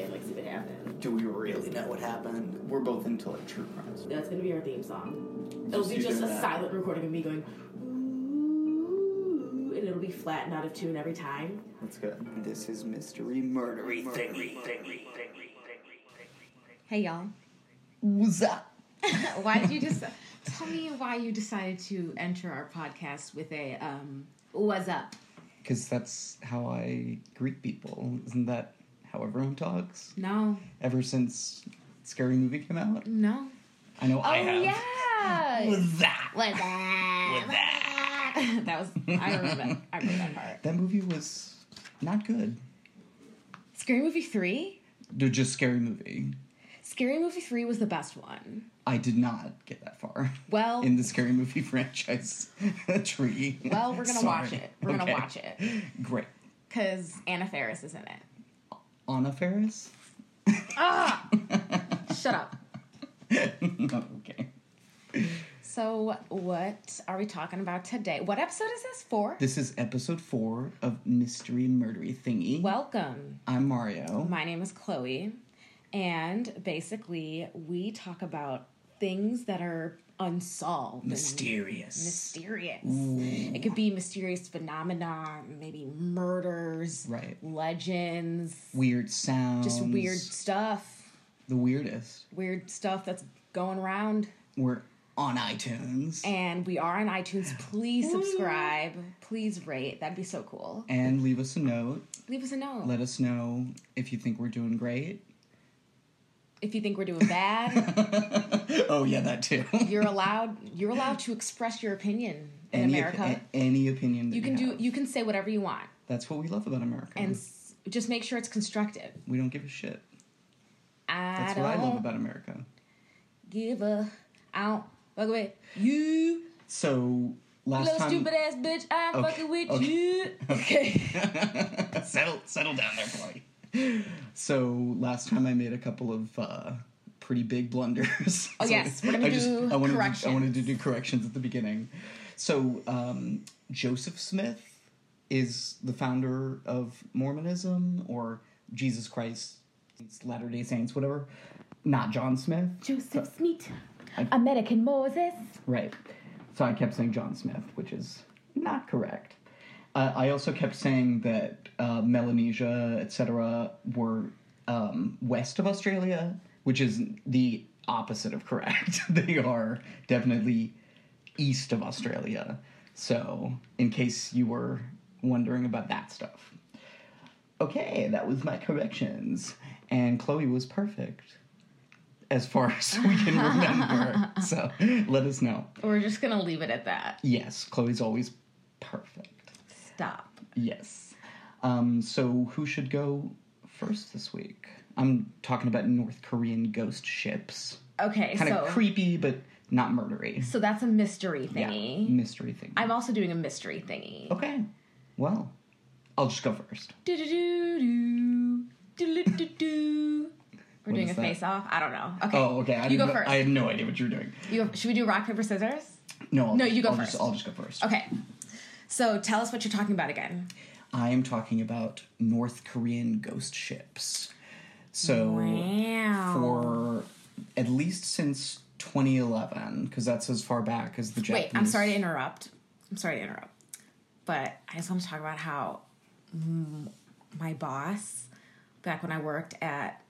Play and like see what happens. Do we really know what happened? We're both into like true crimes. That's gonna be our theme song. It'll be just a that. silent recording of me going, ooh, and it'll be flat and out of tune every time. That's good. This is mystery murdery thingy. Hey y'all. What's up? Why did you just tell me why you decided to enter our podcast with a um what's up? Because that's how I greet people. Isn't that how everyone talks? No. Ever since Scary Movie came out? No. I know I oh have. yeah. What's that? What's that? With that that was I remember that. I remember that part. That movie was not good. Scary Movie three? They're just Scary Movie. Scary Movie three was the best one. I did not get that far Well in the Scary Movie franchise tree. well we're gonna watch it. We're gonna watch it. Great. Cause Anna Faris is in it. Anna Ferris? Ah Shut up. okay. So what are we talking about today? What episode is this for? This is episode four of Mystery Murdery Thingy. Welcome. I'm Mario. My name is Chloe, and basically, we talk about things that are unsolved, Mysterious. mysterious. It could be mysterious phenomena, maybe murders, Right. legends, Weird sounds. just weird stuff, The weirdest. weird stuff that's going around. We're on iTunes. And we are on iTunes. Please subscribe. Please rate. That'd be so cool. And leave us a note. Leave us a note Let us know if you think we're doing great. If you think we're doing bad. oh yeah, that too. you're allowed. You're allowed to express your opinion in any America. any opinion that you can do. have. You can say whatever you want, That's what we love about America. and s- just make sure it's constructive. we don't give a shit. I That's what I love about America. give a. I don't fuck with you, So last little time, stupid ass bitch. I'm Okay, fucking with okay. you. Okay. settle settle down there, boy. So last time I made a couple of uh, pretty big blunders. Oh, So yes, we're gonna I do I wanted To, I wanted to do corrections at the beginning. So um, Joseph Smith is the founder of Mormonism or Jesus Christ, Latter Day Saints, whatever. Not John Smith, Joseph Smith, American Moses. right? So I kept saying John Smith, which is not correct. Uh, I also kept saying that uh, Melanesia, etc., were um, west of Australia, which is the opposite of correct. they are definitely east of Australia. So, in case you were wondering about that stuff. Okay, that was my corrections. And Chloe was perfect. As far as we can remember. so, let us know. We're just gonna leave it at that. Yes, Chloe's always perfect. Stop. Yes. Um, so who should go first this week? I'm talking about North Korean ghost ships. Okay, Kind so creepy, but not murdery. so that's a mystery Yeah, thingy. mystery thing. I'm also doing a mystery thingy. okay. Well, I'll just go first. Do-do-do-do. Do-do-do-do. We're What doing a that? face off. I don't know. Okay. Oh, okay. I you go know- first. I had no idea what you were doing. You go, should we do rock paper scissors? No, I'll No, you go I'll first. Just, I'll just go first. Okay. So tell us what you're talking about again. I am talking about North Korean ghost ships. So Wow. for at least since 2011, because that's as far back as the Japanese. Wait, I'm sorry to interrupt. I'm sorry to interrupt. But I just want to talk about how my boss, back when I worked at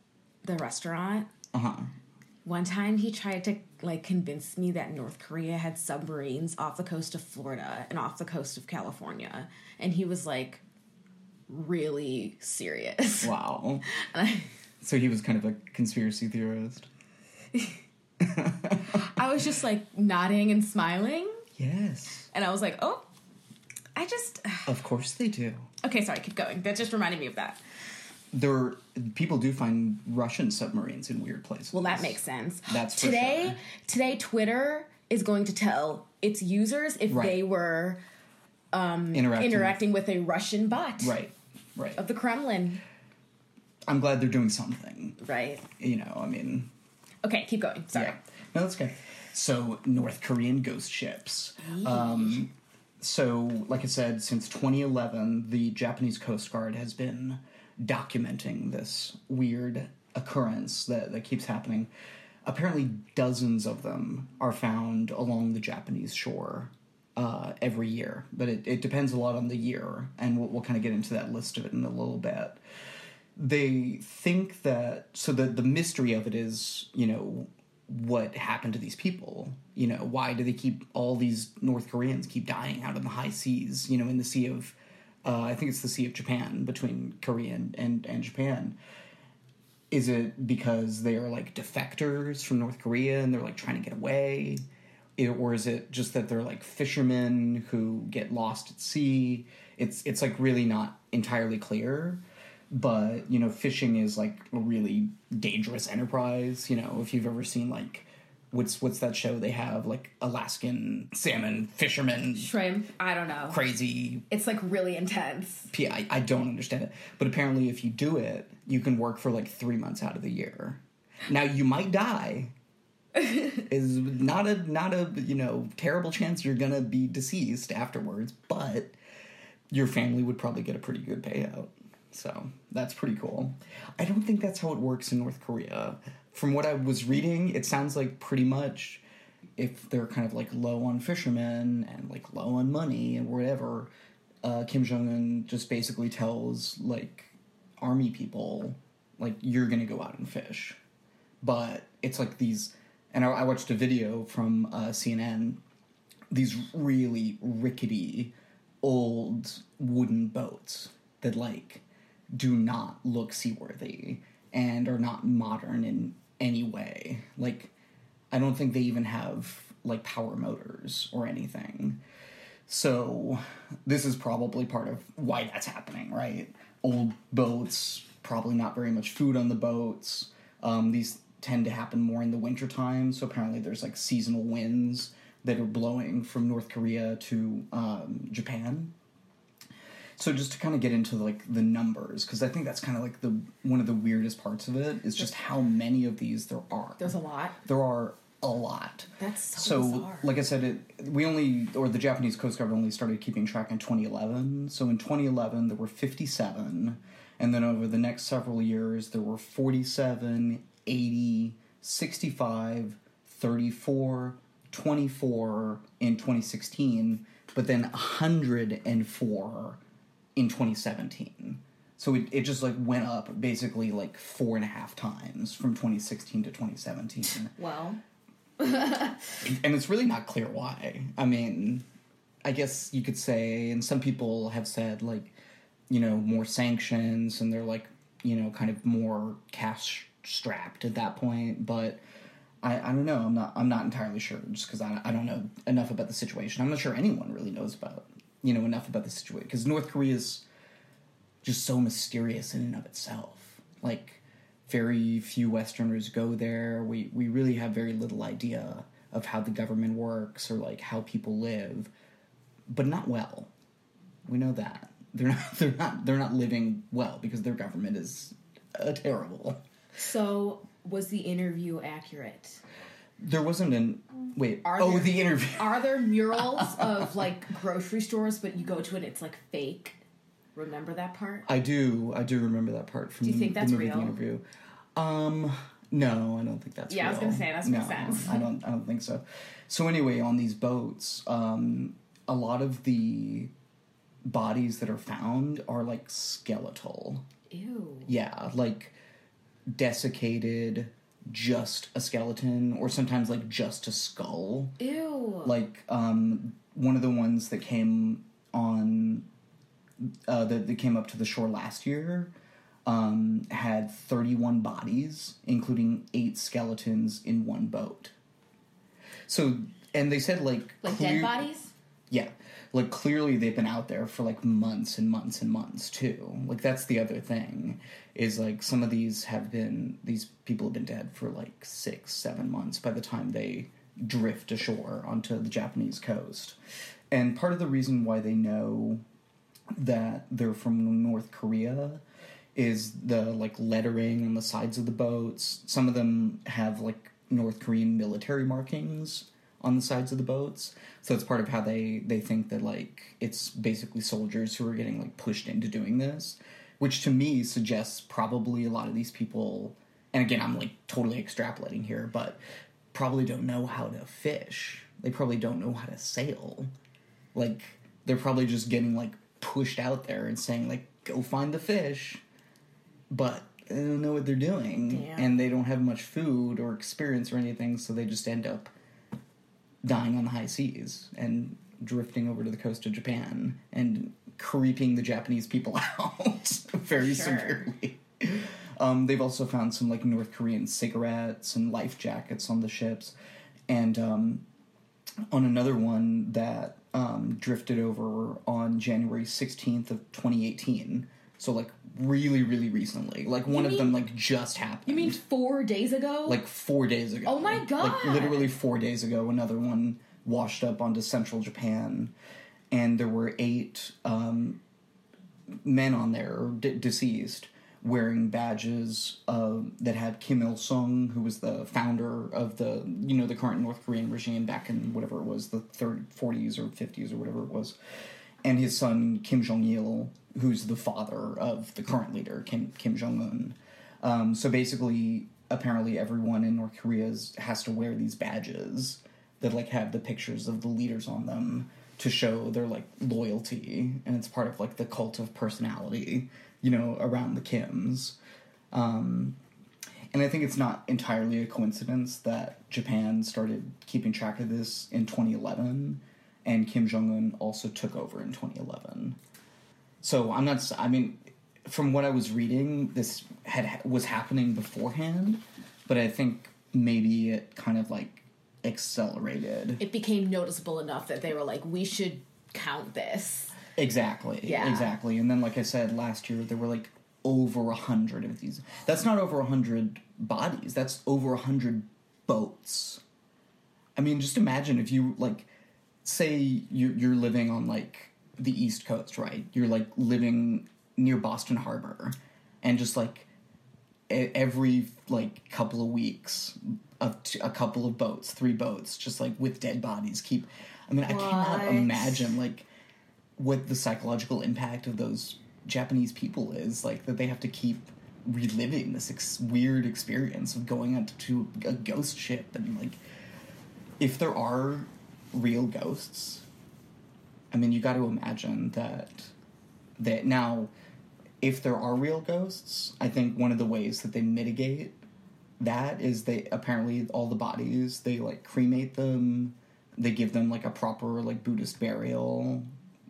the restaurant, Uh huh. One time he tried to like convince me that North Korea had submarines off the coast of Florida and off the coast of California. And he was like really serious. Wow. I, So he was kind of a conspiracy theorist. I was just like nodding and smiling. Yes. And I was like, oh, I just. Of course they do. Okay, sorry, keep going. That just reminded me of that. There, are, people do find Russian submarines in weird places. Well, that makes sense. That's today. sure. Today, Twitter is going to tell its users if Right. they were interacting. interacting with a Russian bot Right. Right. of the Kremlin. I'm glad they're doing something. Right. You know, I mean, Okay, keep going. Sorry. Yeah. No, that's okay. So, North Korean ghost ships. Um, so, like I said, since 2011, the Japanese Coast Guard has been documenting this weird occurrence that, that keeps happening. Apparently, dozens of them are found along the Japanese shore uh, every year, but it, it depends a lot on the year, and we'll, we'll kind of get into that list of it in a little bit. They think that so the the mystery of it is you know what happened to these people? You know why do they keep all these north koreans keep dying out in the high seas you know in the sea of uh, i think it's the sea of japan between korea and, and, and japan. Is it because they are like defectors from north korea and they're like trying to get away? It, or is it just that they're like fishermen who get lost at sea? It's it's like really not entirely clear. But you know fishing is like a really dangerous enterprise you know if you've ever seen like what's what's that show they have? Like alaskan salmon fishermen Shrimp. I don't know. crazy. It's like really intense. I, I don't understand it. But apparently if you do it you can work for like three months out of the year. Now you might die. Is not a not a you know terrible chance you're gonna be deceased afterwards but your family would probably get a pretty good payout. So that's pretty cool. I don't think that's how it works in north korea from what i was reading it sounds like pretty much if they're kind of like low on fishermen and like low on money and whatever uh, kim jong-un just basically tells like army people like you're gonna go out and fish. But it's like these and I, I watched a video from uh, cnn these really rickety old wooden boats that like do not look seaworthy and are not modern in any way like i don't think they even have like power motors or anything so this is probably part of why that's happening, right? Old boats, probably not very much food on the boats. Um, these tend to happen more in the wintertime, so apparently there's like seasonal winds that are blowing from North Korea to um, Japan. So just to kind of get into like the numbers, because I think that's kind of like the one of the weirdest parts of it is just how many of these there are. There's a lot. There are a lot. That's so So, bizarre. like I said, it we only or the Japanese Coast Guard only started keeping track in 2011. So in 2011 there were 57, and then over the next several years there were 47, 80, 65, 34, 24 in 2016, but then 104 in 2017. So it, it just like went up basically like four and a half times from 2016 to 2017 Well, and it's really not clear why. I mean, I guess you could say, and some people have said, like, you know, more sanctions, and they're like, you know, kind of more cash strapped at that point. But I, I don't know. I'm not. I'm not entirely sure, just because I, I don't know enough about the situation. I'm not sure anyone really knows about, you know, enough about the situation because North Korea is just so mysterious in and of itself. Like, very few Westerners go there. We we really have very little idea of how the government works or like how people live, but not well. We know that. they're not they're not they're not living well because their government is uh, terrible. So, was the interview accurate? There wasn't an wait. Are oh, there- the interview. Are there murals of like grocery stores, but you go to it, it's like fake? Remember that part? I do. I do remember that part from Do you the, think the that's movie real? The interview. Um, no, I don't think that's. Real. Yeah, I was gonna say, that doesn't no, sense. I don't. I don't think so. So anyway, on these boats, um, a lot of the bodies that are found are like skeletal. Ew. Yeah, like desiccated, just a skeleton, or sometimes like just a skull. Ew. Like um, one of the ones that came on uh, that, that came up to the shore last year um, had 31 bodies, including eight skeletons in one boat. So, and they said like like clear- dead bodies? yeah. Like clearly they've been out there for like months and months and months too. Like that's the other thing is like some of these have been these people have been dead for like 6 7 months by the time they drift ashore onto the Japanese coast. And part of the reason why they know that they're from North Korea is the like lettering on the sides of the boats. Some of them have like North Korean military markings on the sides of the boats. So it's part of how they they think that like it's basically soldiers who are getting like pushed into doing this, which to me suggests probably a lot of these people and again I'm like totally extrapolating here, but probably don't know how to fish. They probably don't know how to sail. Like they're probably just getting like pushed out there and saying like go find the fish but they don't know what they're doing and they don't have much food or experience or anything so they just end up dying on the high seas and drifting over to the coast of Japan and creeping the Japanese people out very Sure. severely. Um, they've also found some like North Korean cigarettes and life jackets on the ships, and um, on another one that um, drifted over on January sixteenth of twenty eighteen. So like really, really recently. Like one of them like just happened. You mean four days ago? like four days ago? Oh my god! Like literally four days ago, another one washed up onto central Japan, and there were eight um, men on there, d- deceased, wearing badges uh, that had Kim Il Sung, who was the founder of the you know the current North Korean regime back in whatever it was the third forties or fifties or whatever it was, and his son Kim Jong Il, who's the father of the current leader Kim Kim Jong Un. Um, so basically, apparently, everyone in North Korea has to wear these badges that like have the pictures of the leaders on them to show their like loyalty, and it's part of like the cult of personality, you know, around the Kims. Um, and I think it's not entirely a coincidence that Japan started keeping track of this in 2011, and Kim Jong Un also took over in 2011. So I'm not. I mean, from what I was reading, this had was happening beforehand, but I think maybe it kind of like accelerated. it became noticeable enough that they were like, we should count this. Exactly. Yeah. Exactly. And then, like I said, last year there were like over a hundred of these. That's not over a hundred bodies. That's over a hundred boats. I mean, just imagine if you like, say you're you're living on like the East Coast, right? You're like living near Boston Harbor, and just like every like couple of weeks, a, a couple of boats, three boats, just like with dead bodies. Keep. I mean, I cannot imagine like what the psychological impact of those Japanese people is. Like that they have to keep reliving this ex- weird experience of going onto a ghost ship and like if there are real ghosts i mean you got to imagine that that now if there are real ghosts i think one of the ways that they mitigate that is they apparently all the bodies they like cremate them they give them like a proper like buddhist burial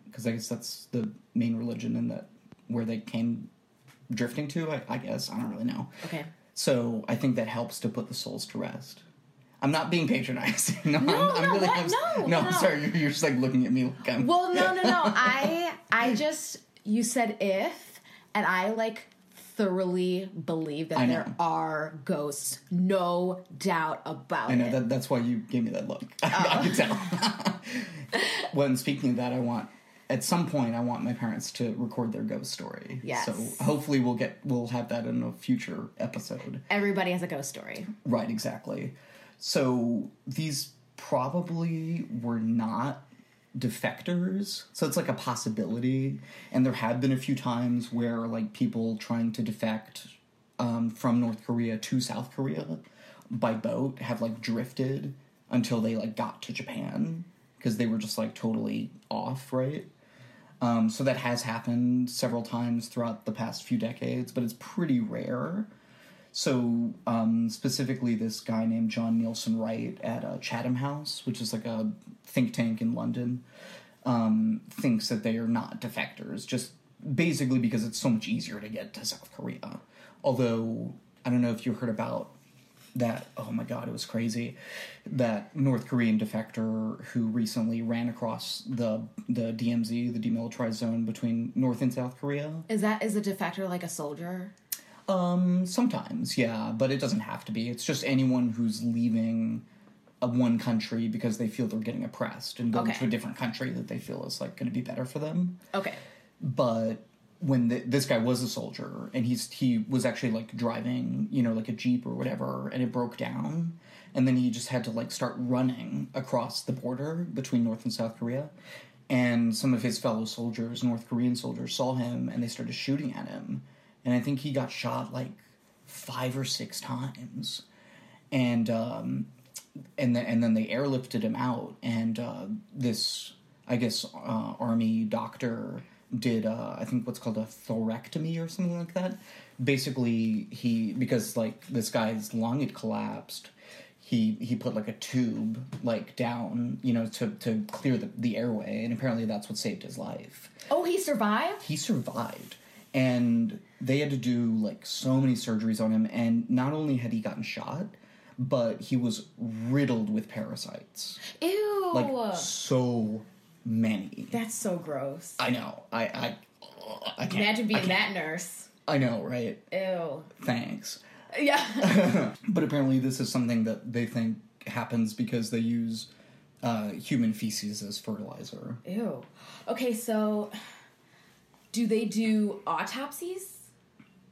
because i guess that's the main religion in that where they came drifting to I, I guess i don't really know Okay. so I think that helps to put the souls to rest. I'm not being patronizing. No, No, I'm, I'm no, really. what? I'm, No, no, no. Sorry. You're, you're just like looking at me like I'm. Well, no, no, no. I, I just you said if, and I like thoroughly believe that there are ghosts. No doubt about it. I know it. that. That's why you gave me that look. I, I could tell. when speaking of that, I want at some point, I want my parents to record their ghost story. Yes. So hopefully, we'll get we'll have that in a future episode. Everybody has a ghost story. Right, exactly. So these probably were not defectors. So it's like a possibility. And there have been a few times where like people trying to defect um, from North Korea to South Korea by boat have like drifted until they like got to Japan because they were just like totally off, right? Um, so that has happened several times throughout the past few decades, but it's pretty rare. So, um, specifically, this guy named John Nilsson-Wright at uh, Chatham House, which is like a think tank in London, um, thinks that they are not defectors, just basically because it's so much easier to get to South Korea. Although, I don't know if you heard about that, oh my god, it was crazy. That North Korean defector who recently ran across the, the DMZ, the demilitarized zone between North and South Korea. Is that is a defector like a soldier? Um, sometimes, yeah, but it doesn't have to be. It's just anyone who's leaving a one country because they feel they're getting oppressed and going Okay. to a different country that they feel is like going to be better for them. Okay. But when the, this guy was a soldier and he's he was actually like driving, you know, like a jeep or whatever, and it broke down, and then he just had to like start running across the border between North and South Korea. And some of his fellow soldiers, North Korean soldiers, saw him and they started shooting at him. And I think he got shot like five or six times. And um, and then and then they airlifted him out. And uh, this, I guess, uh, army doctor did uh, I think what's called a thorectomy or something like that. Basically, he because like this guy's lung had collapsed. He, he put like a tube like down you know to, to clear the, the airway and apparently that's what saved his life Oh, he survived. he survived and they had to do like so many surgeries on him and not only had he gotten shot but he was riddled with parasites Ew. like so many That's so gross. i know i i i can't Imagine being can't- that nurse. i know right Ew. thanks Yeah. but apparently this is something that they think happens because they use uh, human feces as fertilizer Ew. Okay, so do they do autopsies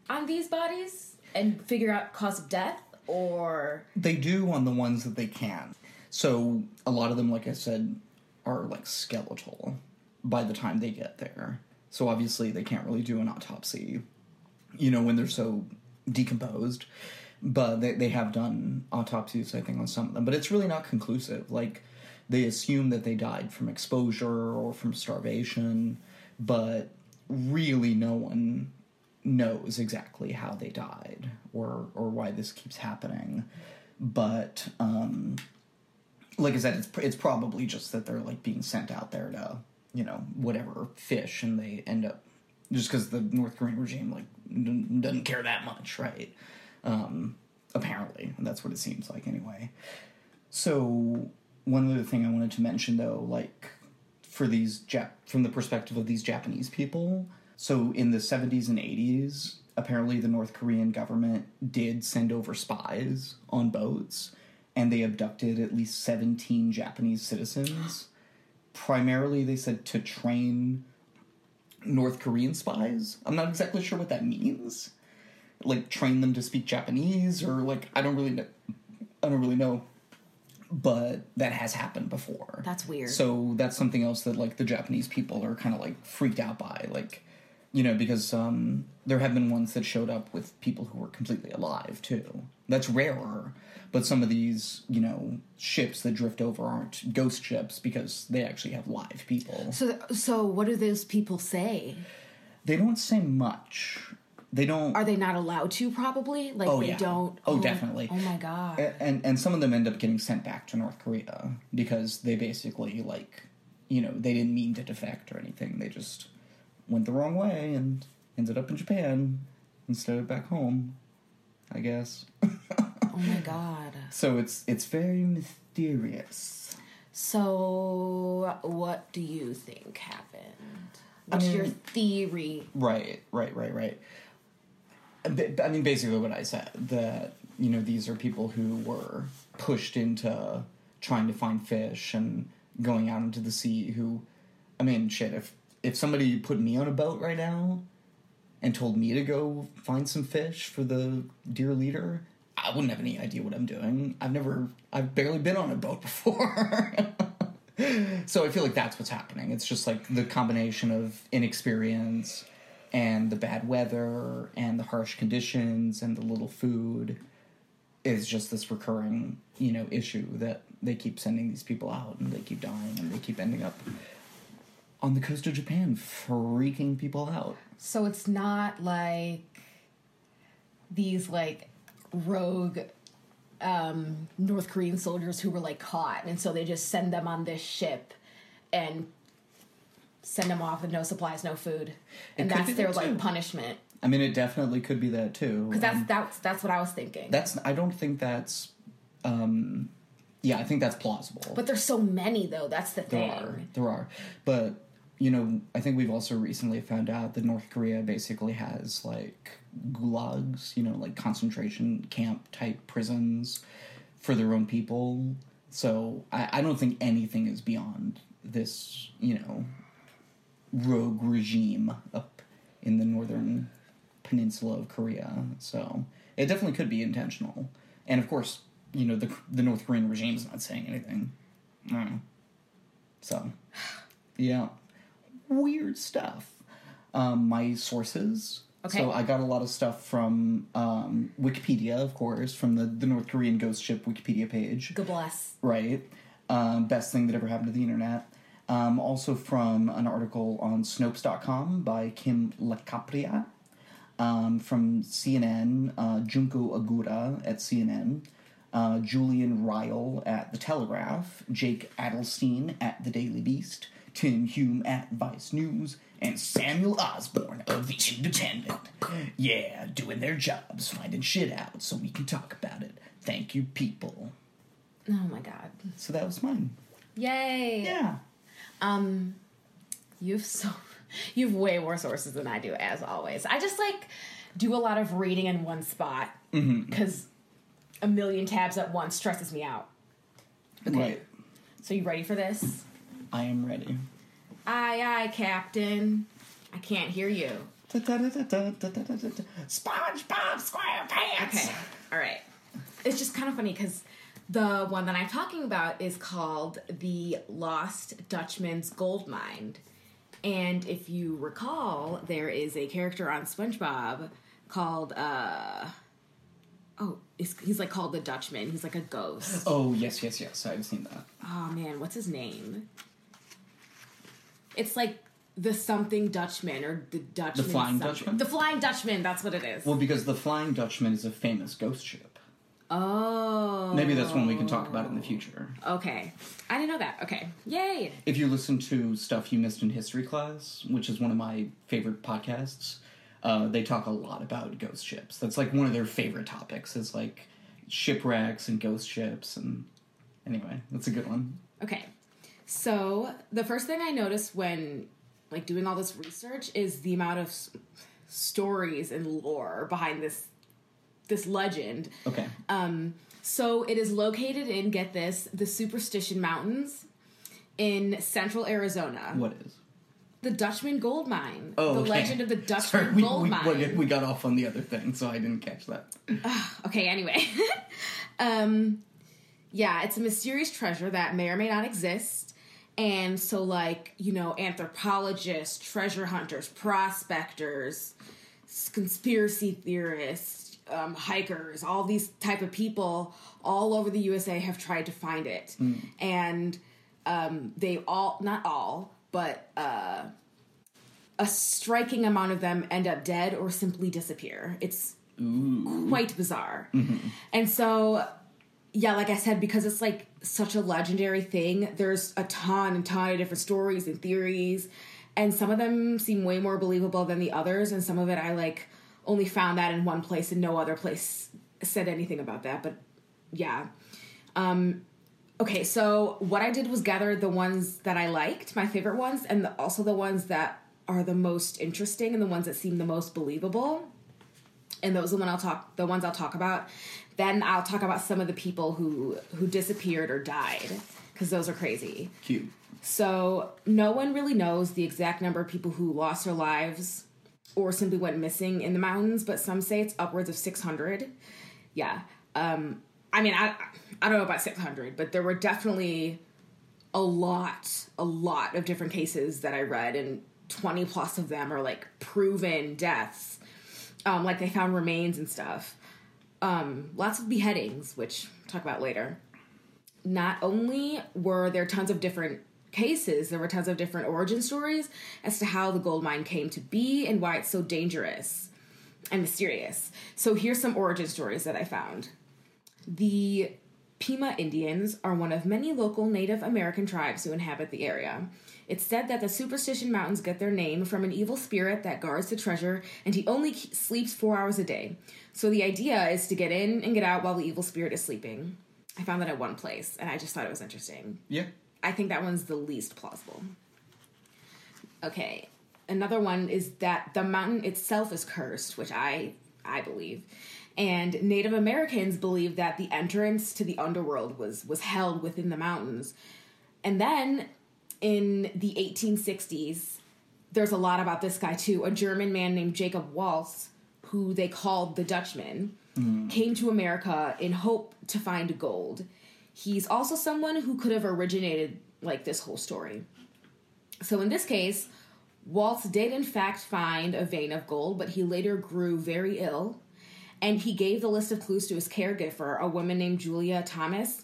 on these bodies and figure out cause of death or They do on the ones that they can. So a lot of them, like I said, are like skeletal by the time they get there. So obviously they can't really do an autopsy, you know, when they're so decomposed. But they, they have done autopsies, I think, on some of them. But it's really not conclusive. Like they assume that they died from exposure or from starvation, but really no one knows exactly how they died or or why this keeps happening. But um, like I said, it's it's probably just that they're like being sent out there to you know whatever fish, and they end up just because the North Korean regime like n- doesn't care that much, right? Um, apparently, that's what it seems like anyway. So one other thing I wanted to mention though, like for these Jap- from the perspective of these Japanese people. So in the 70s and 80s, apparently the North Korean government did send over spies on boats and they abducted at least 17 Japanese citizens. Primarily they said to train North Korean spies. I'm not exactly sure what that means. Like train them to speak Japanese or like I don't really know I don't really know but that has happened before. That's weird. So that's something else that like the Japanese people are kind of like freaked out by, like you know, because um, there have been ones that showed up with people who were completely alive too. That's rarer, but some of these you know ships that drift over aren't ghost ships because they actually have live people. so so what do those people say? They don't say much. They don't. Are they not allowed to probably? Like Oh, they yeah. don't Oh, definitely. Oh my god. And and some of them end up getting sent back to North Korea because they basically like you know they didn't mean to defect or anything they just went the wrong way and ended up in Japan instead of back home I guess oh my god. so it's it's very mysterious So what do you think happened? What's your mean- theory? right right right right I mean basically what I said that you know these are people who were pushed into trying to find fish and going out into the sea who I mean shit if if somebody put me on a boat right now and told me to go find some fish for the dear leader, I wouldn't have any idea what I'm doing. I've never, I've barely been on a boat before. so I feel like that's what's happening. It's just like the combination of inexperience and the bad weather and the harsh conditions and the little food is just this recurring, you know, issue that they keep sending these people out and they keep dying and they keep ending up on the coast of Japan freaking people out. So it's not like these like rogue um, North Korean soldiers who were like caught, and so they just send them on this ship and send them off with no supplies, no food, and that's their that, like punishment. I mean, it definitely could be that too. Because that's Um, that's that's what I was thinking. that's I don't think that's um yeah, I think that's plausible. but there's so many though. That's the thing. there are. There are. But you know, I think we've also recently found out that North Korea basically has like gulags, you know, like concentration camp type prisons for their own people. So I, I don't think anything is beyond this, you know, rogue regime up in the northern peninsula of Korea. So it definitely could be intentional. And of course, you know, the the North Korean regime is not saying anything. So, yeah, weird stuff. Um, my sources. Okay. So I got a lot of stuff from um, Wikipedia, of course, from the, the North Korean ghost ship Wikipedia page. God bless. Right. Um, best thing that ever happened to the internet. Um, also from an article on Snopes.com by Kim LaCapria. Um, from CNN, uh, Junko Ogura at CNN. Uh, Julian Ryall at The Telegraph. Jake Adelstein at The Daily Beast. Tim Hume at Vice News. And Samuel Osborne of The Independent. Yeah, doing their jobs, finding shit out so we can talk about it. Thank you, people. Oh my god. So that was mine. Yay. Yeah. Um, you've so you've way more sources than I do, as always. I just like do a lot of reading in one spot because a million tabs at once stresses me out. Right. So you ready for this? I am ready. Aye, aye, Captain. I can't hear you. SpongeBob SquarePants. Okay. All right. It's just kind of funny because the one that I'm talking about is called The Lost Dutchman's Gold Mine. And if you recall, there is a character on SpongeBob called, uh, oh, he's, he's like called the Dutchman. He's like a ghost. Oh yes, yes, yes. I've seen that. Oh man, what's his name? It's like the something Dutchman or the Dutchman. Flying something. Dutchman? The Flying Dutchman, that's what it is. Well, because the Flying Dutchman is a famous ghost ship. oh. Maybe that's one we can talk about in the future. Okay. I didn't know that. Okay. Yay. If you listen to stuff you missed in history class, which is one of my favorite podcasts, uh, they talk a lot about ghost ships. That's like one of their favorite topics. Is like shipwrecks and ghost ships, and anyway, that's a good one. Okay. So, the first thing I noticed when like doing all this research is the amount of s- stories and lore behind this this legend. Okay. Um, so it is located in get this the Superstition Mountains in central Arizona. what is? The Dutchman Gold Mine. Oh, the okay. legend of the Dutchman Sorry, we, Gold we, Mine. we, we got off on the other thing, so I didn't catch that. Okay, anyway. um yeah, it's a mysterious treasure that may or may not exist. And so like, you know, anthropologists, treasure hunters, prospectors, conspiracy theorists, um, hikers, all these type of people all over the USA have tried to find it. And um, they all, not all, but uh, a striking amount of them end up dead or simply disappear. It's quite bizarre. And so, yeah, like I said, because it's like such a legendary thing, there's a ton and ton of different stories and theories. And some of them seem way more believable than the others. And some of it I like only found that in one place and no other place said anything about that. But yeah. Um, okay, so what I did was gather the ones that I liked, my favorite ones, and the, also the ones that are the most interesting and the ones that seem the most believable and those are the one I'll talk the ones I'll talk about. Then I'll talk about some of the people who who disappeared or died because those are crazy. Cute. So no one really knows the exact number of people who lost their lives or simply went missing in the mountains, but some say it's upwards of 600. Yeah. Um, I mean, I I don't know about 600, but there were definitely a lot, a lot of different cases that I read, and 20 plus of them are like proven deaths. Um, like they found remains and stuff. Um, lots of beheadings, which I'll talk about later. Not only were there tons of different cases, there were tons of different origin stories as to how the gold mine came to be and why it's so dangerous and mysterious. So here's some origin stories that I found. The Pima Indians are one of many local Native American tribes who inhabit the area. It's said that the Superstition Mountains get their name from an evil spirit that guards the treasure, and he only sleeps four hours a day. So the idea is to get in and get out while the evil spirit is sleeping. I found that at one place, and I just thought it was interesting. Yeah. I think that one's the least plausible. Okay, another one is that the mountain itself is cursed, which I I believe. And Native Americans believe that the entrance to the underworld was was held within the mountains. And then in the 1860s, there's a lot about this guy too. A German man named Jacob Waltz, who they called the Dutchman, mm-hmm. came to America in hope to find gold. He's also someone who could have originated like this whole story. So in this case, Waltz did in fact find a vein of gold, but he later grew very ill, and he gave the list of clues to his caregiver, a woman named Julia Thomas.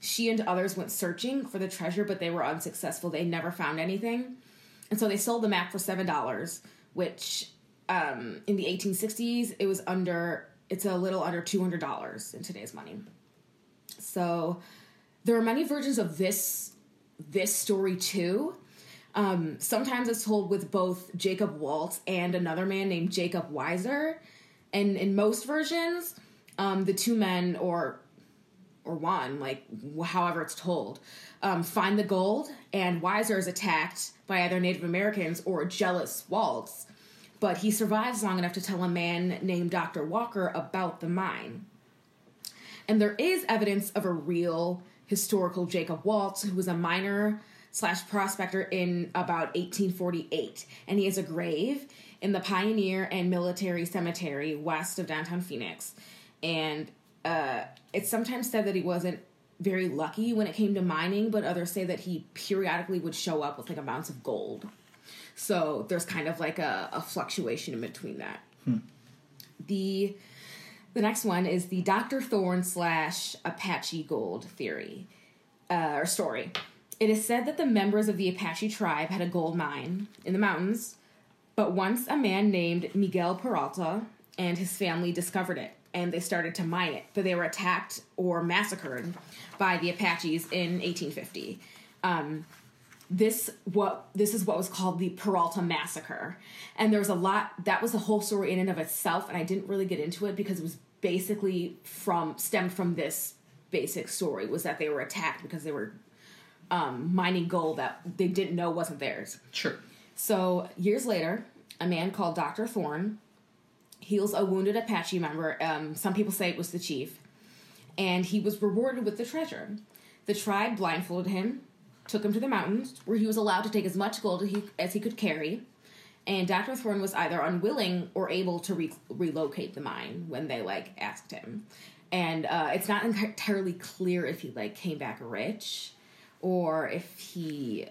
She and others went searching for the treasure, but they were unsuccessful. They never found anything. And so they sold the map for $7, which um, in the 1860s, it was under, it's a little under $200 in today's money. So there are many versions of this this story too. Um, sometimes it's told with both Jacob Waltz and another man named Jacob Weiser, and in most versions, um, the two men or or one, like however it's told, um, find the gold, and Weiser is attacked by either Native Americans or jealous Waltz, but he survives long enough to tell a man named Dr. Walker about the mine. And there is evidence of a real historical Jacob Waltz, who was a miner slash prospector in about 1848. And he has a grave in the Pioneer and Military Cemetery west of downtown Phoenix. And uh, it's sometimes said that he wasn't very lucky when it came to mining, but others say that he periodically would show up with like amounts of gold. So there's kind of like a, a fluctuation in between that. The the next one is the Dr. Thorne slash Apache gold theory uh, or story. It is said that the members of the Apache tribe had a gold mine in the mountains, but once a man named Miguel Peralta and his family discovered it and they started to mine it, but they were attacked or massacred by the Apaches in 1850. Um, this what this is what was called the Peralta massacre, and there was a lot. That was a whole story in and of itself, and I didn't really get into it because it was basically from stemmed from this basic story was that they were attacked because they were um, mining gold that they didn't know wasn't theirs. Sure. So years later, a man called Dr. Thorne heals a wounded Apache member. Um, some people say it was the chief, and he was rewarded with the treasure. The tribe blindfolded him, took him to the mountains, where he was allowed to take as much gold as he, could carry. And Dr. Thorne was either unwilling or able to re- relocate the mine when they like asked him. And uh, it's not entirely clear if he like came back rich or if he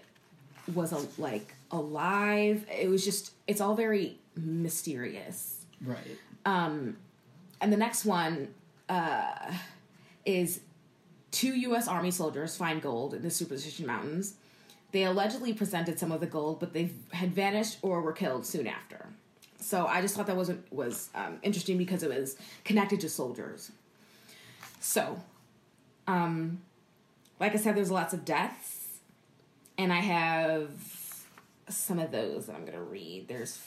was a, like alive. It was just it's all very mysterious. Right. Um, And the next one uh, is two U.S. Army soldiers find gold in the Superstition Mountains. They allegedly presented some of the gold, but they had vanished or were killed soon after. So I just thought that was was um, interesting because it was connected to soldiers. So, um, like I said, there's lots of deaths, and I have some of those that I'm gonna read. There's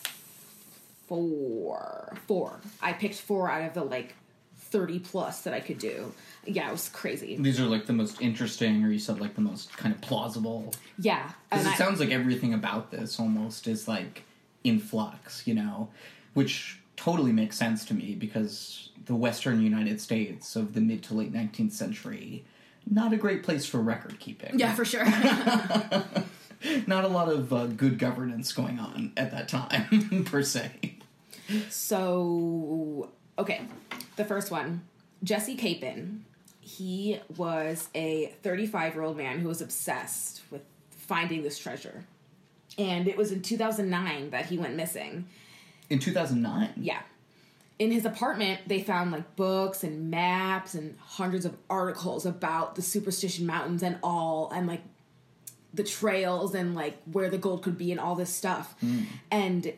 four, four. I picked four out of the like thirty plus that I could do. Yeah, it was crazy. These are like the most interesting, or you said like the most kind of plausible. Yeah, Because it I- sounds like everything about this almost is like in flux, you know, which totally makes sense to me because the Western United States of the mid to late 19th century not a great place for record keeping. Yeah, for sure. Not a lot of uh, good governance going on at that time, per se. So, okay. The first one Jesse Capen. He was a 35 year old man who was obsessed with finding this treasure. And it was in 2009 that he went missing. In 2009. Yeah. In his apartment, they found like books and maps and hundreds of articles about the Superstition Mountains and all, and like the trails and like where the gold could be and all this stuff. Hmm. And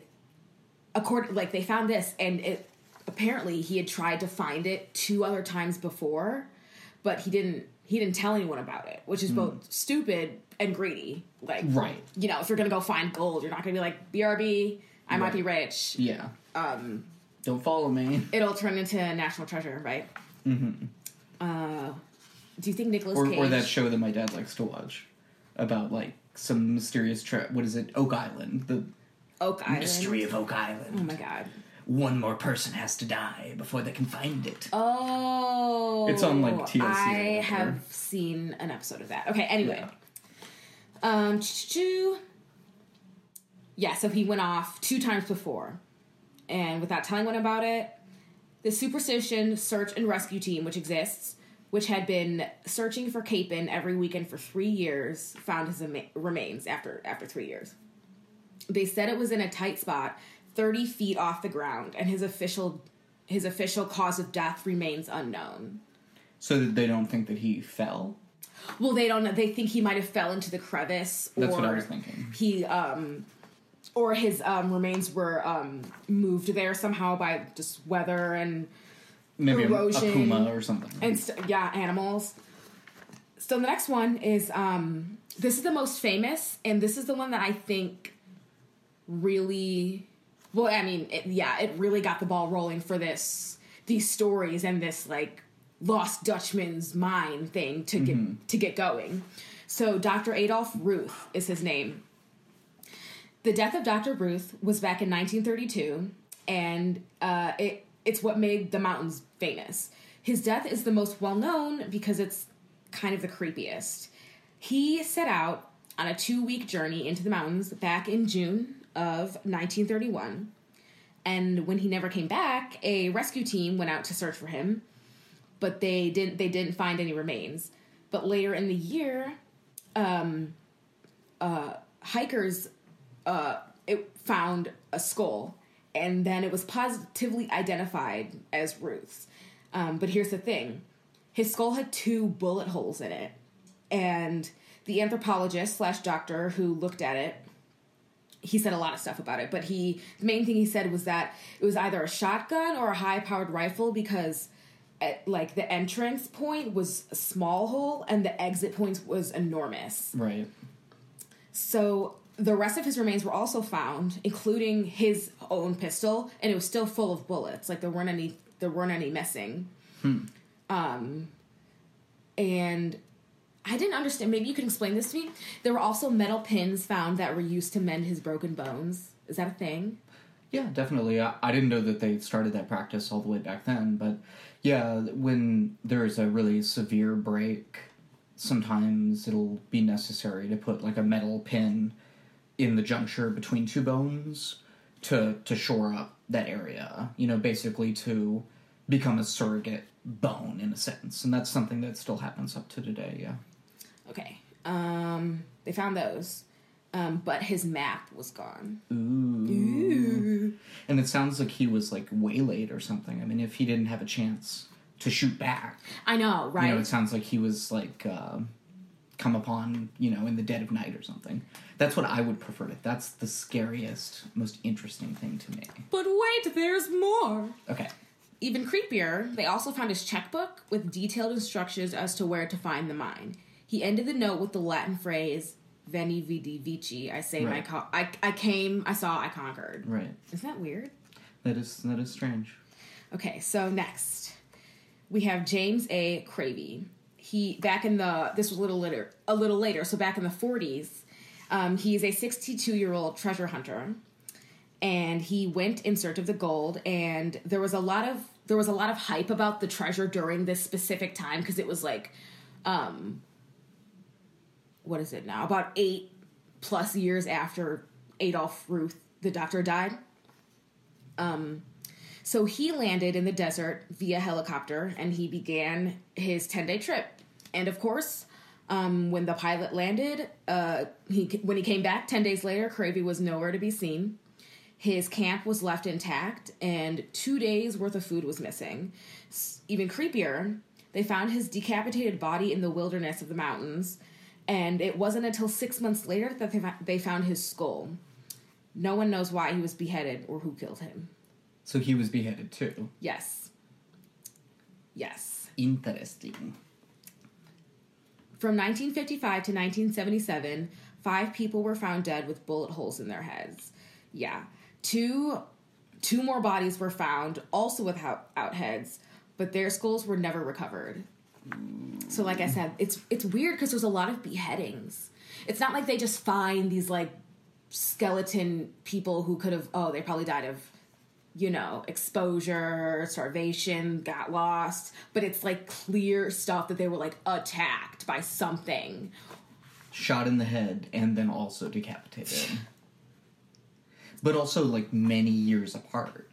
according, like they found this, and it apparently he had tried to find it two other times before, but he didn't. He didn't tell anyone about it, which is both stupid and greedy. Like, Right. You know, if you're gonna go find gold, you're not gonna be like, "BRB, I might be rich." Yeah. Um. Don't follow me. it'll turn into a national treasure, right? Mm-hmm. Uh, do you think Nicholas Or, Cage? or that show that my dad likes to watch about like some mysterious trip. What is it? Oak Island. The Oak Island? mystery of Oak Island. Oh my god! One more person has to die before they can find it. Oh, It's on, like, TLC or I whatever. have seen an episode of that. Okay, anyway, um, choo-choo. yeah. So he went off two times before, and without telling anyone about it, the Superstition Search and Rescue Team, which exists, which had been searching for Capen every weekend for three years, found his ama- remains after after three years. They said it was in a tight spot, thirty feet off the ground, and his official his official cause of death remains unknown. So they don't think that he fell. Well, they don't know. They think he might have fell into the crevice, or That's what I was thinking. he um, or his um, remains were um moved there somehow by just weather and Maybe a, a Erosion. puma or something. and st- yeah, animals. So the next one is um this is the most famous and this is the one that I think really well I mean it, yeah, it really got the ball rolling for this these stories and this like lost Dutchman's mine thing to get to get going. So Dr. Adolf Ruth is his name. The death of Dr. Ruth was back in 1932, and uh, it it's what made the mountains famous. His death is the most well known because it's kind of the creepiest. He set out on a two week journey into the mountains back in June of 1931, and when he never came back, a rescue team went out to search for him, but they didn't they didn't find any remains. But later in the year, um, uh, hikers uh, it found a skull, and then it was positively identified as Ruth's. Um, but here's the thing: his skull had two bullet holes in it, and the anthropologist slash doctor who looked at it, he said a lot of stuff about it. But he, the main thing he said was that it was either a shotgun or a high-powered rifle because. At, like the entrance point was a small hole and the exit point was enormous. right. So the rest of his remains were also found, including his own pistol, and it was still full of bullets. Like there weren't any there weren't any missing. Hmm. Um and I didn't understand. Maybe you could explain this to me. There were also metal pins found that were used to mend his broken bones. Is that a thing? Yeah, definitely. I, I didn't know that they started that practice all the way back then, but yeah, when there's a really severe break, sometimes it'll be necessary to put like a metal pin in the juncture between two bones to to shore up that area. You know, basically to become a surrogate bone in a sense, and that's something that still happens up to today. Yeah. Okay. Um they found those. Um, but his map was gone. Ooh And it sounds like he was like waylaid or something. I mean, if he didn't have a chance to shoot back, I know, right? you know, it sounds like he was like uh, come upon, you know, in the dead of night or something. That's what I would prefer. It. That's the scariest, most interesting thing to me. but wait, there's more. Okay. Even creepier, they also found his checkbook with detailed instructions as to where to find the mine. He ended the note with the Latin phrase "Veni Vidi Vici." I say my Right. co- I I came, I saw, I conquered. Right. Isn't that weird? That is that is strange. Okay, so next we have James A. Cravey. He back in the this was a little later, a little later. So back in the forties, um, he's a 62 year old treasure hunter, and he went in search of the gold. And there was a lot of there was a lot of hype about the treasure during this specific time because it was like um, what is it now? About eight plus years after Adolf Ruth, the doctor, died. Um, so he landed in the desert via helicopter and he began his 10 day trip. And of course, um, when the pilot landed, uh, he when he came back 10 days later, Cravey was nowhere to be seen. His camp was left intact, and two days worth of food was missing. Even creepier, they found his decapitated body in the wilderness of the mountains, and it wasn't until six months later that they, they found his skull. No one knows why he was beheaded or who killed him. So he was beheaded too. Yes. Yes. Interesting. From 1955 to 1977, five people were found dead with bullet holes in their heads. Yeah. Two two more bodies were found also without out heads, but their skulls were never recovered. So like I said, it's it's weird because there's a lot of beheadings. It's not like they just find these like skeleton people who could have oh, they probably died of you know, exposure, starvation, got lost, but it's like clear stuff that they were like attacked by something. Shot in the head and then also decapitated. but also like many years apart.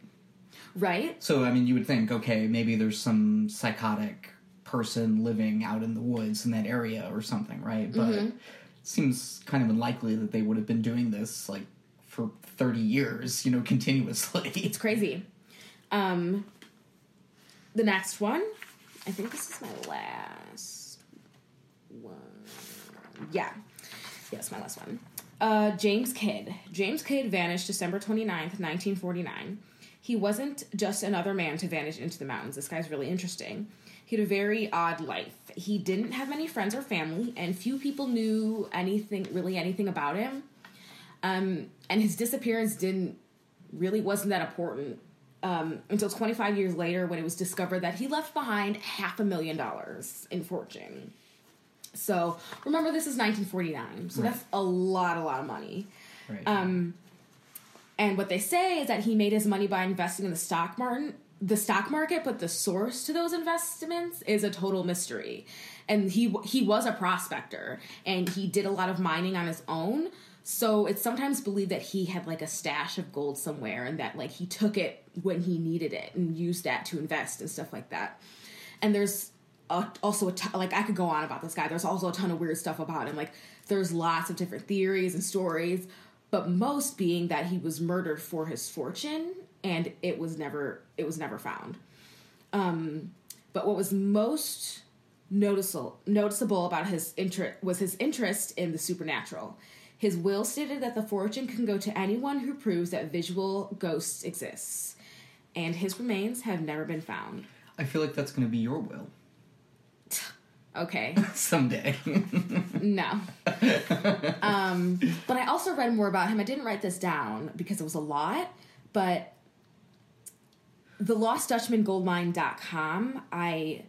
Right? So I mean, you would think, okay, maybe there's some psychotic person living out in the woods in that area or something, right? But Mm-hmm. it seems kind of unlikely that they would have been doing this like for 30 years, you know, continuously. It's crazy. Um the next one, I think this is my last one. Yeah. Yes, my last one. Uh James Kidd. James Kidd vanished December 29th, 1949. He wasn't just another man to vanish into the mountains. This guy's really interesting. He had a very odd life. He didn't have many friends or family, and few people knew anything, really anything about him. Um, and his disappearance didn't really wasn't that important um, until 25 years later when it was discovered that he left behind half a million dollars in fortune. So remember, this is 1949, so that's a lot, a lot of money. right. Um, and what they say is that he made his money by investing in the stock market, the stock market, but the source to those investments is a total mystery. And he he was a prospector, and he did a lot of mining on his own. So it's sometimes believed that he had like a stash of gold somewhere, and that like he took it when he needed it and used that to invest and stuff like that. And there's a, also a like I could go on about this guy. There's also a ton of weird stuff about him. Like there's lots of different theories and stories, but most being that he was murdered for his fortune and it was never it was never found. Um, but what was most noticeable noticeable about his interest was his interest in the supernatural. His will stated that the fortune can go to anyone who proves that visual ghosts exist, and his remains have never been found. I feel like that's going to be your will Okay. someday. No. um, but I also read more about him. I didn't write this down because it was a lot, but the lostdutchmangoldmine.com I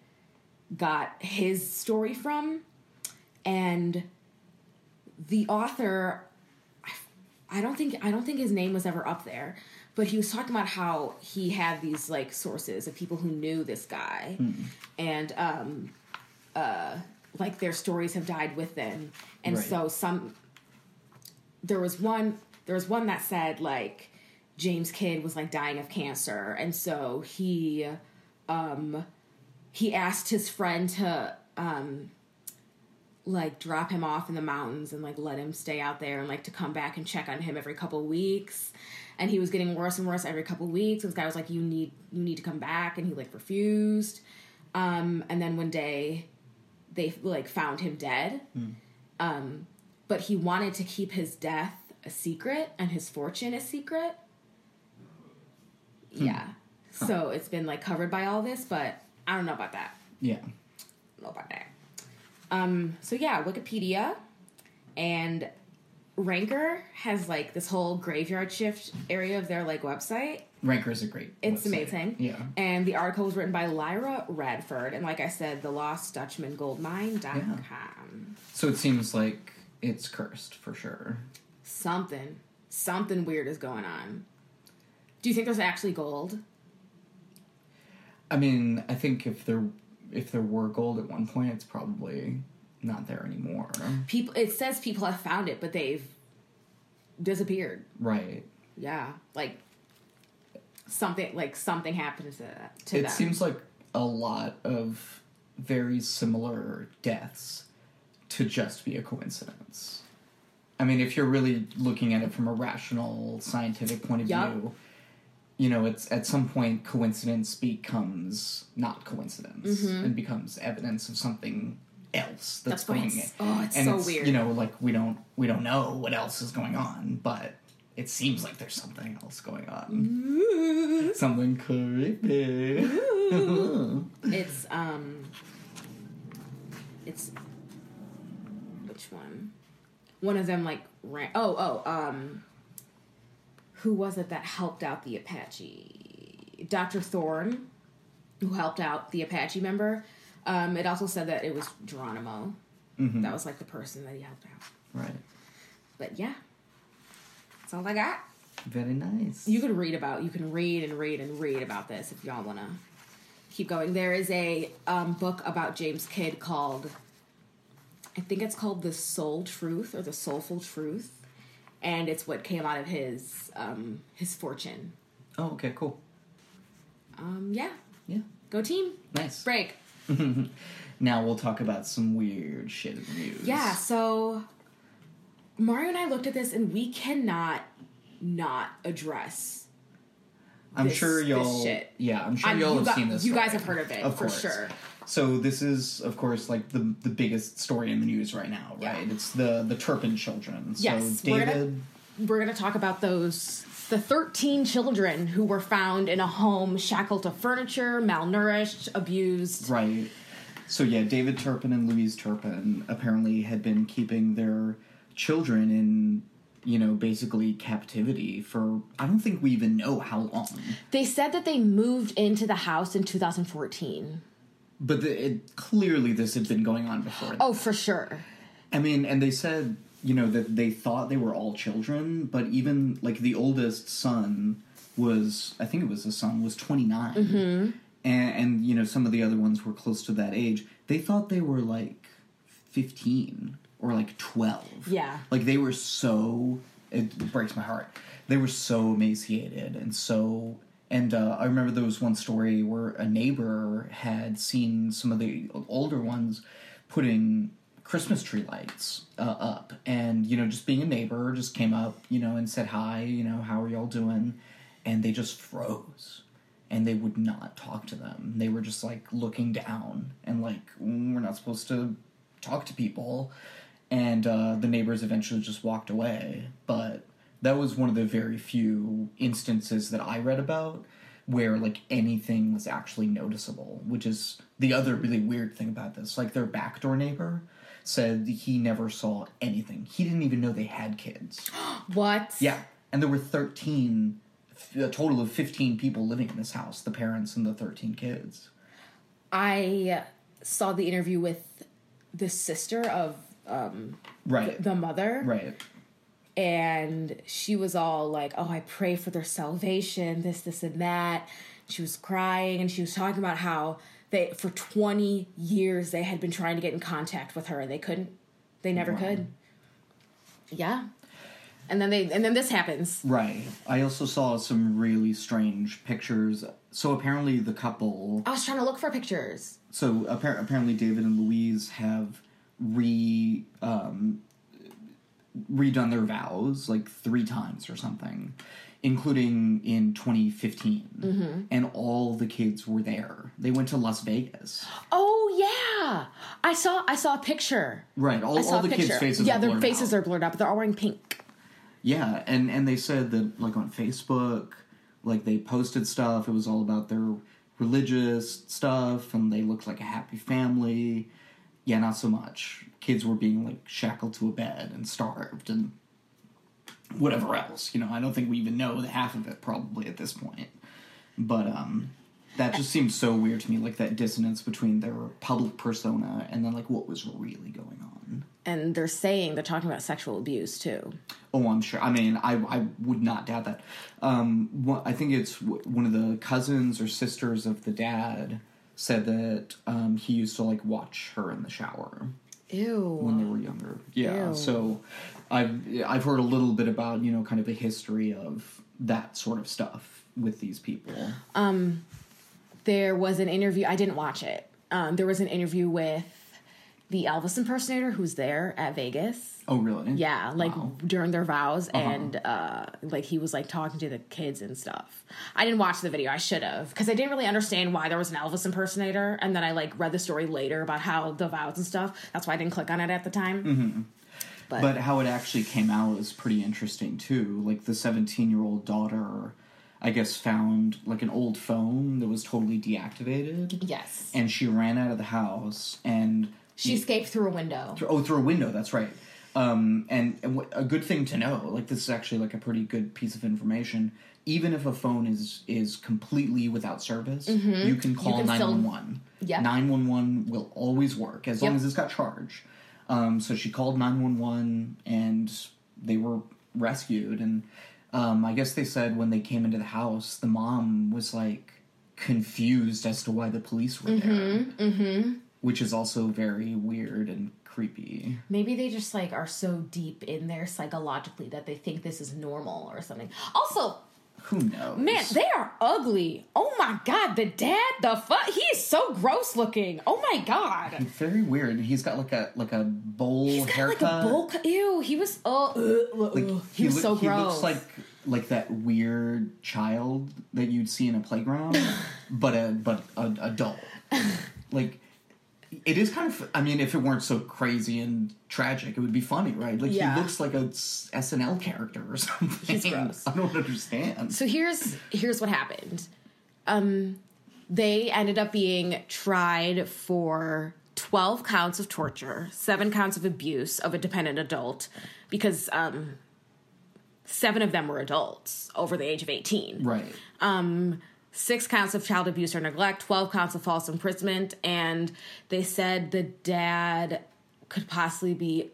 got his story from and the author I, don't think I don't think his name was ever up there, but he was talking about how he had these like sources of people who knew this guy and um uh, like their stories have died with them and Right. so some there was one there was one that said like James Kidd was like dying of cancer and so he um he asked his friend to um like drop him off in the mountains and like let him stay out there and like to come back and check on him every couple weeks. And he was getting worse and worse every couple weeks. And this guy was like you need you need to come back and he like refused. Um and then one day they like found him dead. Um but he wanted to keep his death a secret and his fortune a secret yeah so it's been like covered by all this but i don't know about that yeah. Know about that um so yeah wikipedia and ranker has like this whole graveyard shift area of their like website Ranker is a great. it's website. amazing. Yeah. And the article was written by Lyra Radford. And like I said, the Lost Dutchman Goldmine.com. So it seems like it's cursed for sure. Something, something weird is going on. Do you think there's actually gold? I mean, I think if there if there were gold at one point, it's probably not there anymore. People. It says people have found it, but they've disappeared. Right. Yeah, like something like something happened to to it them. seems like a lot of very similar deaths to just be a coincidence. I mean, if you're really looking at it from a rational, scientific point of Yup. view, you know, it's at some point coincidence becomes not coincidence and becomes evidence of something else that's, Mm-hmm. That's going it's- oh, it's and so it's, weird. You know, like we don't we don't know what else is going on, but it seems like there's something else going on. Something creepy. It's um it's which one? One of them like ran oh oh um who was it that helped out the Apache? Dr. Thorne, who helped out the Apache member. Um it also said that it was Geronimo. That was like the person that he helped out. Right. But yeah. That's all I got. Very nice. you could read about you can read and read and read about this if y'all want to keep going there is a um, book about james kidd called i think it's called the soul truth or the soulful truth and it's what came out of his um, his fortune oh, okay, cool. um, yeah Yeah. go team Nice. break Now we'll talk about some weird shit in the news. yeah so mario and i looked at this and we cannot not address I'm this- sure y'all. shit. Yeah, I'm sure I'm- y'all you have got- seen this. you guys have heard of it, of for course. sure. So this is, of course, like the the biggest story in the news right now, Yeah. right? It's the the Turpin children. So Yes, we're David. gonna- we're going to talk about those the 13 children who were found in a home shackled to furniture, malnourished, abused. Right. So yeah, David Turpin and Louise Turpin apparently had been keeping their children in, you know, basically captivity for I don't think we even know how long. They said that they moved into the house in 2014. But the, it, clearly this had been going on before. Oh, for sure. I mean, and they said, you know, that they thought they were all children, but even like the oldest son was, I think it was a son, was 29. Mm-hmm. And, and, you know, some of the other ones were close to that age. They thought they were like 15 or like 12. Yeah. Like they were so, it breaks my heart. They were so emaciated and so. And uh, I remember there was one story where a neighbor had seen some of the older ones putting Christmas tree lights uh, up, and you know, just being a neighbor, just came up, you know, and said hi, you know, how are y'all doing? And they just froze, and they would not talk to them. They were just like looking down and like, "Mm, we're not supposed to talk to people. And uh, the neighbors eventually just walked away, but that was one of the very few instances that I read about where like anything was actually noticeable, which is the other really weird thing about this. Like their backdoor neighbor said he never saw anything. He didn't even know they had kids. What? Yeah, and there were 13 a total of 15 people living in this house, the parents and the 13 kids. I saw the interview with the sister of um, Right. the mother. right. And she was all like, "Oh, I pray for their salvation, this, this, and that." She was crying, and she was talking about how they, for twenty years, they had been trying to get in contact with her, and they couldn't. They never could. Yeah, and then they, and then this happens. Right. I also saw some really strange pictures. So apparently the couple I was trying to look for pictures. so apparently David and Louise have re um, redone their vows like three times or something, including in 2015, mm-hmm. and all the kids were there. They went to Las Vegas. Oh yeah, I saw, I saw a picture. Right. All, I saw all the picture. kids' faces. yeah, their faces out. are blurred out, but they're all wearing pink. Yeah, and and they said that like on Facebook, like they posted stuff. It was all about their religious stuff, and they looked like a happy family. Yeah, not so much. Kids were being like shackled to a bed and starved and whatever else. You know, I don't think we even know the half of it probably at this point. But um, that just seems so weird to me, like that dissonance between their public persona and then like what was really going on. And they're saying they're talking about sexual abuse too. Oh, I'm sure. I mean, I I would not doubt that. Um, one, I think it's w- one of the cousins or sisters of the dad said that um, he used to like watch her in the shower Ew. when they were younger. Yeah. Ew. So I've I've heard a little bit about you know kind of the history of that sort of stuff with these people. Um there was an interview. I didn't watch it. Um, there was an interview with the Elvis impersonator who's there at Vegas. oh really? Yeah, like Wow. during their vows, and uh, like he was like talking to the kids and stuff. I didn't watch the video. I should have because I didn't really understand why there was an Elvis impersonator, and then I like read the story later about how the vows and stuff. That's why I didn't click on it at the time. Mm-hmm. But, But how it actually came out is pretty interesting too. Like the 17 year old daughter, I guess, found like an old phone that was totally deactivated. yes, And she ran out of the house and. She escaped through a window. Oh, through a window, that's right. Um, and, and a good thing to know, like this is actually like a pretty good piece of information. Even if a phone is is completely without service, you can call Mm-hmm. can still- 911. Yep. 911 will always work as long Yep. as it's got charge. Um, so she called 911 and they were rescued. And um, I guess they said when they came into the house, the mom was like confused as to why the police were there. Mm-hmm. Which is also very weird and creepy. Maybe they just like are so deep in there psychologically that they think this is normal or something. Also, Who knows? Man, they are ugly. Oh my god, the dad, the fuck, he is so gross looking. Oh my god, very weird. He's got like a like a bowl he's got haircut. like a bowl. cut- Ew, he was. Oh, uh, uh, Like, uh, he, was loo- so he gross. He looks like like that weird child that you'd see in a playground, but a but an adult. Like it is kind of. I mean, if it weren't so crazy and tragic, it would be funny, right? Like Yeah. he looks like a SNL character or something. He's gross. I don't understand. So here's here's what happened. Um, they ended up being tried for 12 counts of torture, seven counts of abuse of a dependent adult, because um, seven of them were adults over the age of 18. right. um, six counts of child abuse or neglect, 12 counts of false imprisonment, and they said the dad could possibly be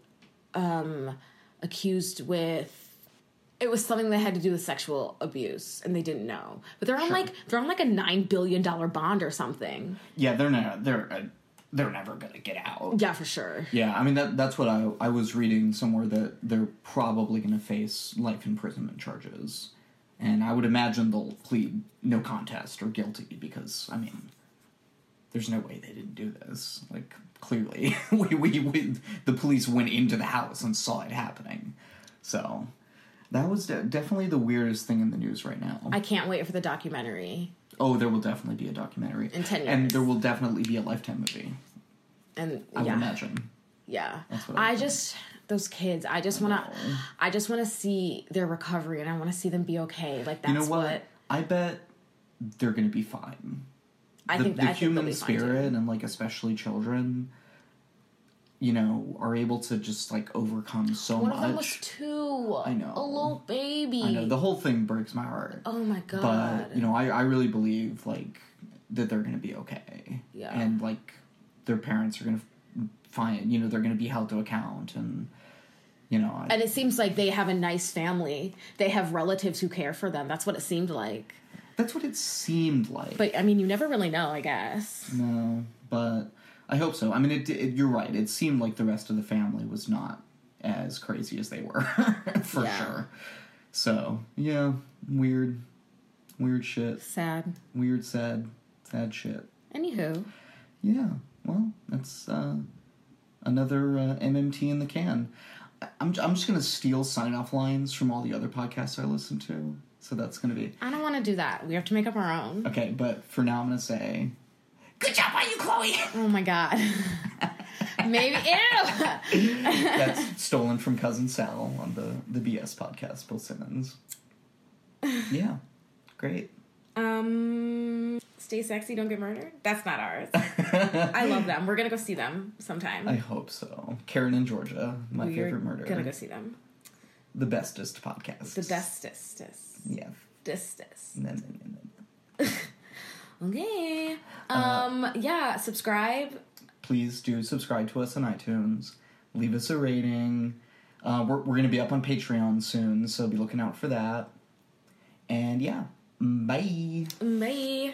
um, accused with. It was something that had to do with sexual abuse, and they didn't know. But they're on like they're on like a nine billion dollar bond or something. Yeah, they're not. They're uh, they're never gonna get out. Yeah, for sure. Yeah, I mean that that's what I I was reading somewhere that they're probably to face life imprisonment charges. And I would imagine they'll plead no contest or guilty because I mean there's no way they didn't do this. Like clearly we, we, we the police went into the house and saw it happening. So that was de- definitely the weirdest thing in the news right now. I can't wait for the documentary. oh, there will definitely be a documentary In 10 years, and there will definitely be a lifetime movie. And I yeah, would imagine. Yeah. That's what I I just those kids, I just want to I just want to see their recovery and I want to see them be okay. Like that's you know what? what, I bet they're going to be fine. I the, think the I think human fine, spirit and like especially children, you know, are able to just like overcome so One much. of them was two. I know. A little baby. I know the whole thing breaks my heart. oh my god. but you know, I I really believe like that they're to be okay. Yeah. And like their parents are going to find, you know, they're going to be held to account and you know, I, and it seems like they have a nice family. They have relatives who care for them. That's what it seemed like. that's what it seemed like. But I mean, you never really know, I guess. No, but I hope so. I mean, it, it, you're right. It seemed like the rest of the family was not as crazy as they were, for Yeah. sure. So yeah, weird, weird shit. Sad. Weird, sad, sad shit. Anywho, Yeah. Well, that's uh, another uh, MMT in the can. I'm I'm just gonna steal sign off lines from all the other podcasts I listen to. So that's gonna be I don't want to do that. We have to make up our own. okay. But for now, I'm gonna say, "Good job on you, Chloe." Oh my god. Maybe ew. That's stolen from cousin Sal on the the BS podcast, Bill Simmons. Yeah, great. Um, stay sexy, don't get murdered. That's not ours. I love them. We're gonna go see them sometime. I hope so. Karen in Georgia, my We're favorite murder. Gonna go see them. The bestest podcast. The bestest. Yeah. Bestest. No, no, no, no. Okay. Uh, Um. yeah. Subscribe. Please do subscribe to us on iTunes. Leave us a rating. Uh, we're we're gonna be up on Patreon soon, so be looking out for that. And yeah, bye. Bye.